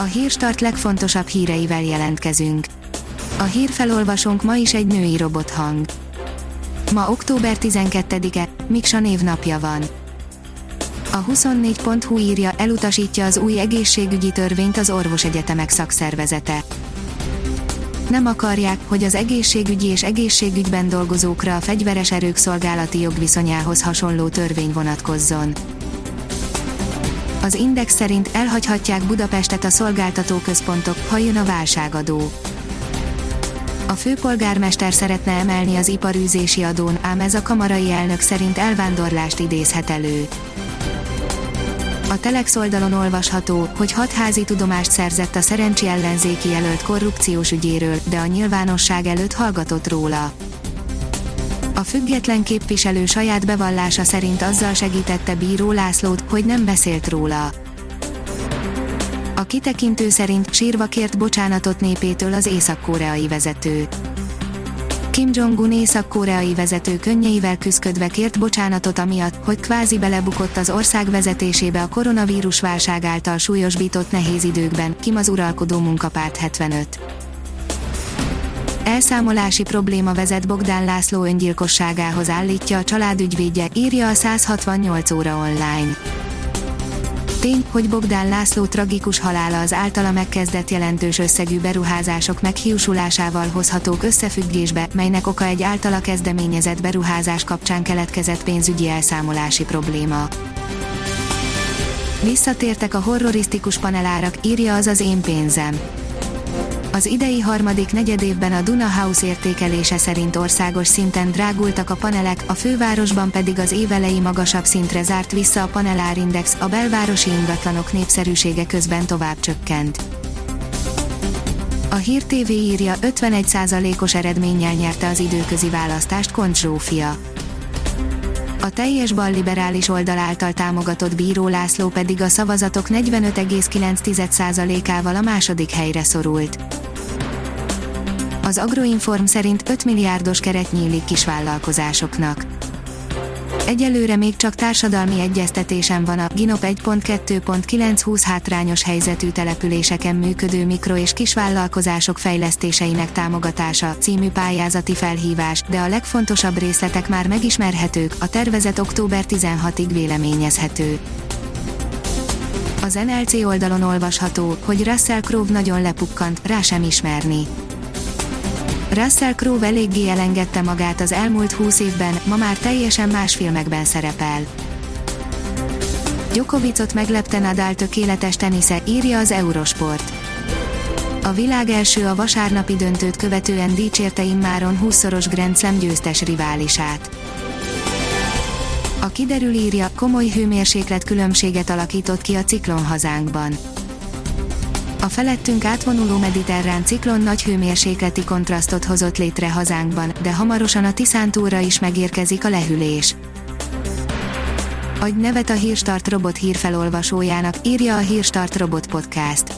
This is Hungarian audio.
A hírstart legfontosabb híreivel jelentkezünk. A hírfelolvasónk ma is egy női robothang. Ma október 12-e, Miksa névnapja van. A 24.hu írja, elutasítja az új egészségügyi törvényt az orvosegyetemek szakszervezete. Nem akarják, hogy az egészségügyi és egészségügyben dolgozókra a fegyveres erők szolgálati jogviszonyához hasonló törvény vonatkozzon. Az Index szerint elhagyhatják Budapestet a szolgáltatóközpontok, ha jön a válságadó. A főpolgármester szeretne emelni az iparűzési adón, ám ez a kamarai elnök szerint elvándorlást idézhet elő. A Telex oldalon olvasható, hogy hat házi tudomást szerzett a szerencsi ellenzéki jelölt korrupciós ügyéről, de a nyilvánosság előtt hallgatott róla. A független képviselő saját bevallása szerint azzal segítette Bíró Lászlót, hogy nem beszélt róla. A kitekintő szerint sírva kért bocsánatot népétől az észak-koreai vezető. Kim Jong-un észak-koreai vezető könnyeivel küzdködve kért bocsánatot amiatt, hogy kvázi belebukott az ország vezetésébe a koronavírus válság által súlyosbított nehéz időkben, Kim az uralkodó munkapárt 75. Elszámolási probléma vezet Bogdán László öngyilkosságához állítja a családügyvédje, írja a 168 óra online. Tény, hogy Bogdán László tragikus halála az általa megkezdett jelentős összegű beruházások meghiúsulásával hozhatók összefüggésbe, melynek oka egy általa kezdeményezett beruházás kapcsán keletkezett pénzügyi elszámolási probléma. Visszatértek a horrorisztikus panelárak, írja az az én pénzem az idei harmadik negyedévben a Duna House értékelése szerint országos szinten drágultak a panelek, a fővárosban pedig az évelei magasabb szintre zárt vissza a panelárindex, a belvárosi ingatlanok népszerűsége közben tovább csökkent. A Hír TV írja 51%-os eredménnyel nyerte az időközi választást Kont Zsófia. A teljes balliberális oldal által támogatott Bíró László pedig a szavazatok 45,9%-ával a második helyre szorult. Az Agroinform szerint 5 milliárdos keret nyílik kisvállalkozásoknak. Egyelőre még csak társadalmi egyeztetésen van a Ginop 1.2.920 hátrányos helyzetű településeken működő mikro- és kisvállalkozások fejlesztéseinek támogatása című pályázati felhívás, de a legfontosabb részletek már megismerhetők, a tervezet október 16-ig véleményezhető. Az NLC oldalon olvasható, hogy Russell Crowe nagyon lepukkant, rá sem ismerni Russell Crowe eléggé elengedte magát az elmúlt 20 évben, ma már teljesen más filmekben szerepel. Djokovicot meglepte Nadal tökéletes tenisze, írja az Eurosport. A világ első a vasárnapi döntőt követően dicsérte immáron 20-szoros Grand Slam győztes riválisát. A kiderül írja, komoly hőmérséklet különbséget alakított ki a ciklon hazánkban a felettünk átvonuló mediterrán ciklon nagy hőmérsékleti kontrasztot hozott létre hazánkban, de hamarosan a Tiszántúra is megérkezik a lehűlés. Adj nevet a Hírstart robot hírfelolvasójának, írja a Hírstart robot podcast.